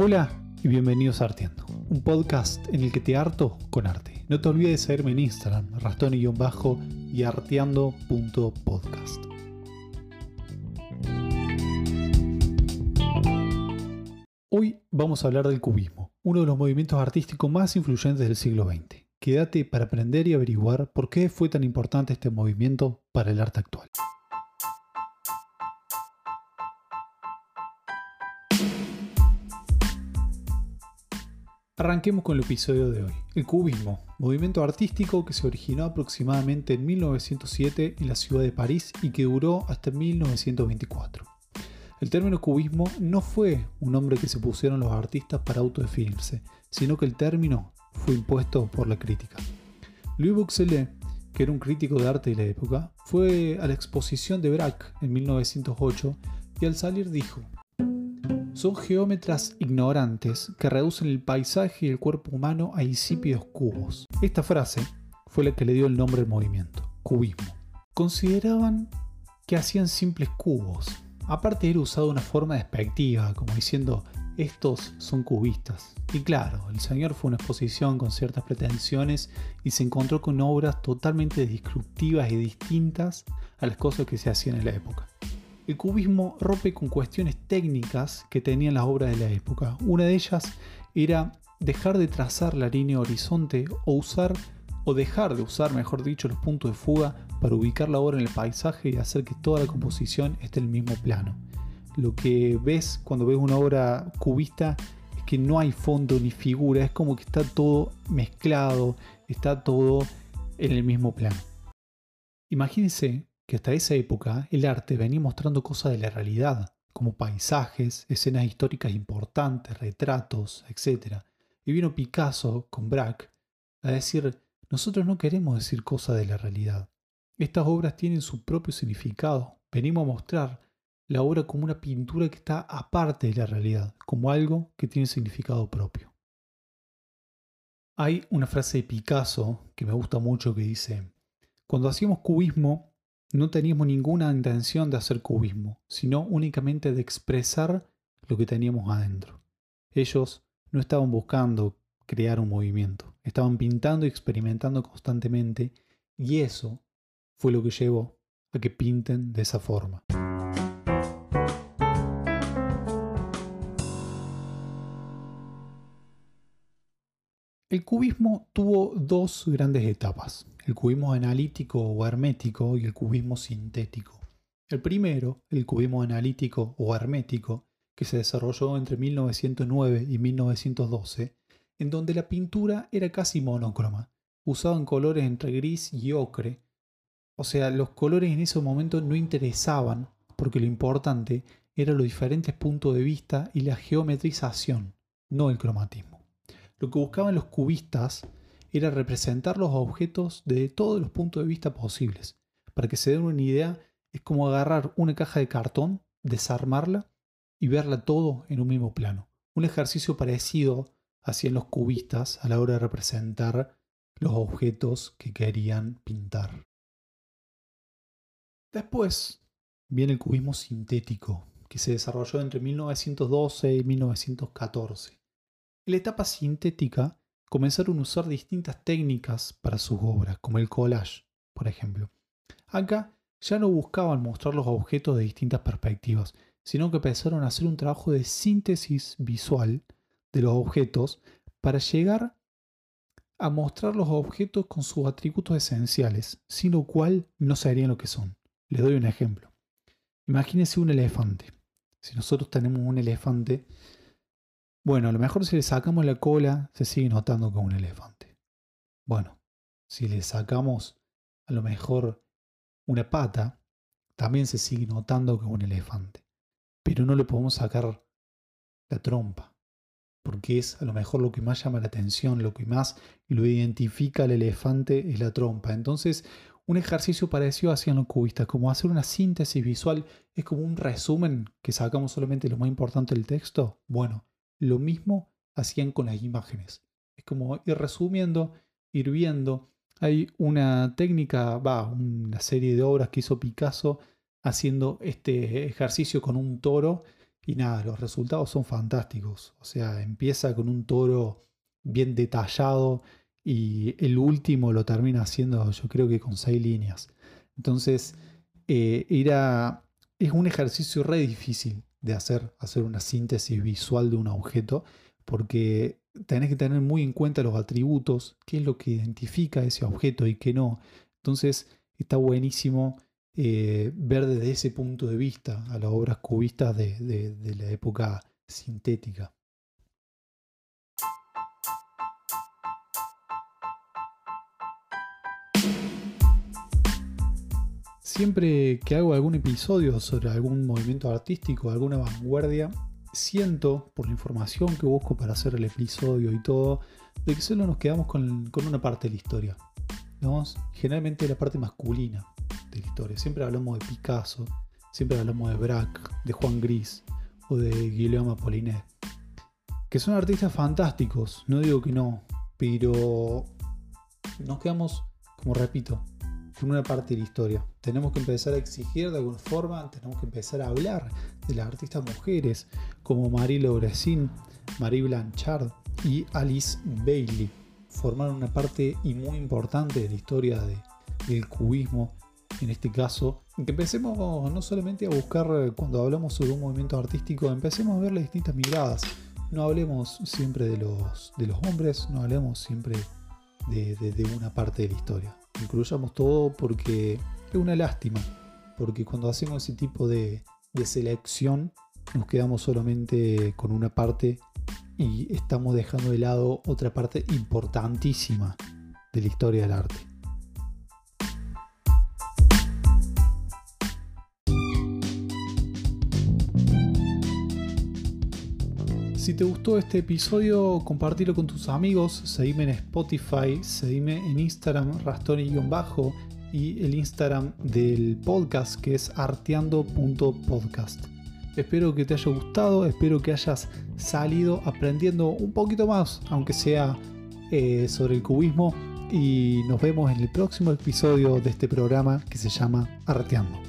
Hola y bienvenidos a Arteando, un podcast en el que te harto con arte. No te olvides de seguirme en Instagram, rastón-bajo y arteando.podcast. Hoy vamos a hablar del cubismo, uno de los movimientos artísticos más influyentes del siglo XX. Quédate para aprender y averiguar por qué fue tan importante este movimiento para el arte actual. Arranquemos con el episodio de hoy. El cubismo, movimiento artístico que se originó aproximadamente en 1907 en la ciudad de París y que duró hasta 1924. El término cubismo no fue un nombre que se pusieron los artistas para autodefinirse, sino que el término fue impuesto por la crítica. Louis Buxellet, que era un crítico de arte de la época, fue a la exposición de Braque en 1908 y al salir dijo, son geómetras ignorantes que reducen el paisaje y el cuerpo humano a insípidos cubos. Esta frase fue la que le dio el nombre al movimiento, cubismo. Consideraban que hacían simples cubos. Aparte era usado una forma despectiva, como diciendo, estos son cubistas. Y claro, el señor fue una exposición con ciertas pretensiones y se encontró con obras totalmente disruptivas y distintas a las cosas que se hacían en la época. El cubismo rompe con cuestiones técnicas que tenían las obras de la época. Una de ellas era dejar de trazar la línea horizonte o usar o dejar de usar, mejor dicho, los puntos de fuga para ubicar la obra en el paisaje y hacer que toda la composición esté en el mismo plano. Lo que ves cuando ves una obra cubista es que no hay fondo ni figura, es como que está todo mezclado, está todo en el mismo plano. Imagínense que hasta esa época el arte venía mostrando cosas de la realidad, como paisajes, escenas históricas importantes, retratos, etc. Y vino Picasso con Braque a decir, nosotros no queremos decir cosas de la realidad. Estas obras tienen su propio significado. Venimos a mostrar la obra como una pintura que está aparte de la realidad, como algo que tiene significado propio. Hay una frase de Picasso que me gusta mucho que dice, cuando hacíamos cubismo no teníamos ninguna intención de hacer cubismo, sino únicamente de expresar lo que teníamos adentro. Ellos no estaban buscando crear un movimiento, estaban pintando y experimentando constantemente y eso fue lo que llevó a que pinten de esa forma. El cubismo tuvo dos grandes etapas, el cubismo analítico o hermético y el cubismo sintético. El primero, el cubismo analítico o hermético, que se desarrolló entre 1909 y 1912, en donde la pintura era casi monocroma, usaban colores entre gris y ocre, o sea, los colores en ese momento no interesaban porque lo importante era los diferentes puntos de vista y la geometrización, no el cromatismo. Lo que buscaban los cubistas era representar los objetos de todos los puntos de vista posibles. Para que se den una idea, es como agarrar una caja de cartón, desarmarla y verla todo en un mismo plano. Un ejercicio parecido hacían los cubistas a la hora de representar los objetos que querían pintar. Después viene el cubismo sintético, que se desarrolló entre 1912 y 1914. En la etapa sintética comenzaron a usar distintas técnicas para sus obras, como el collage, por ejemplo. Acá ya no buscaban mostrar los objetos de distintas perspectivas, sino que empezaron a hacer un trabajo de síntesis visual de los objetos para llegar a mostrar los objetos con sus atributos esenciales, sin lo cual no serían lo que son. Les doy un ejemplo. Imagínense un elefante. Si nosotros tenemos un elefante, bueno, a lo mejor si le sacamos la cola se sigue notando como un elefante. Bueno, si le sacamos a lo mejor una pata, también se sigue notando como un elefante. Pero no le podemos sacar la trompa, porque es a lo mejor lo que más llama la atención, lo que más lo identifica al elefante es la trompa. Entonces, un ejercicio parecido hacían los cubistas, como hacer una síntesis visual, es como un resumen que sacamos solamente lo más importante del texto. Bueno, lo mismo hacían con las imágenes. Es como ir resumiendo, ir viendo. Hay una técnica, va, una serie de obras que hizo Picasso haciendo este ejercicio con un toro Y nada, los resultados son fantásticos. O sea, empieza con un toro bien detallado y el último lo termina haciendo yo creo que con seis líneas. Entonces, eh, era, es un ejercicio re difícil de hacer, hacer una síntesis visual de un objeto, porque tenés que tener muy en cuenta los atributos, qué es lo que identifica ese objeto y qué no. Entonces, está buenísimo eh, ver desde ese punto de vista a las obras cubistas de la época sintética. Siempre que hago algún episodio sobre algún movimiento artístico, alguna vanguardia, siento, por la información que busco para hacer el episodio y todo, de que solo nos quedamos con, una parte de la historia. Generalmente la parte masculina de la historia. Siempre hablamos de Picasso, siempre hablamos de Braque, de Juan Gris o de Guillaume Apollinaire. Que son artistas fantásticos, no digo que no, pero nos quedamos, como repito, una parte de la historia. Tenemos que empezar a exigir de alguna forma, tenemos que empezar a hablar de las artistas mujeres como Marie Laurencin, Marie Blanchard y Alice Bailey. Formaron una parte y muy importante de la historia del cubismo, en este caso. Que empecemos no solamente a buscar, cuando hablamos sobre un movimiento artístico, empecemos a ver las distintas miradas. No hablemos siempre de los, de los hombres, no hablemos siempre de, una parte de la historia incluyamos todo porque es una lástima, porque cuando hacemos ese tipo de selección nos quedamos solamente con una parte y estamos dejando de lado otra parte importantísima de la historia del arte. Si te gustó este episodio, compartilo con tus amigos, seguime en Spotify, seguime en Instagram, rastoni-bajo y el Instagram del podcast que es arteando.podcast. Espero que te haya gustado, espero que hayas salido aprendiendo un poquito más, aunque sea eh, sobre el cubismo. Y nos vemos en el próximo episodio de este programa que se llama Arteando.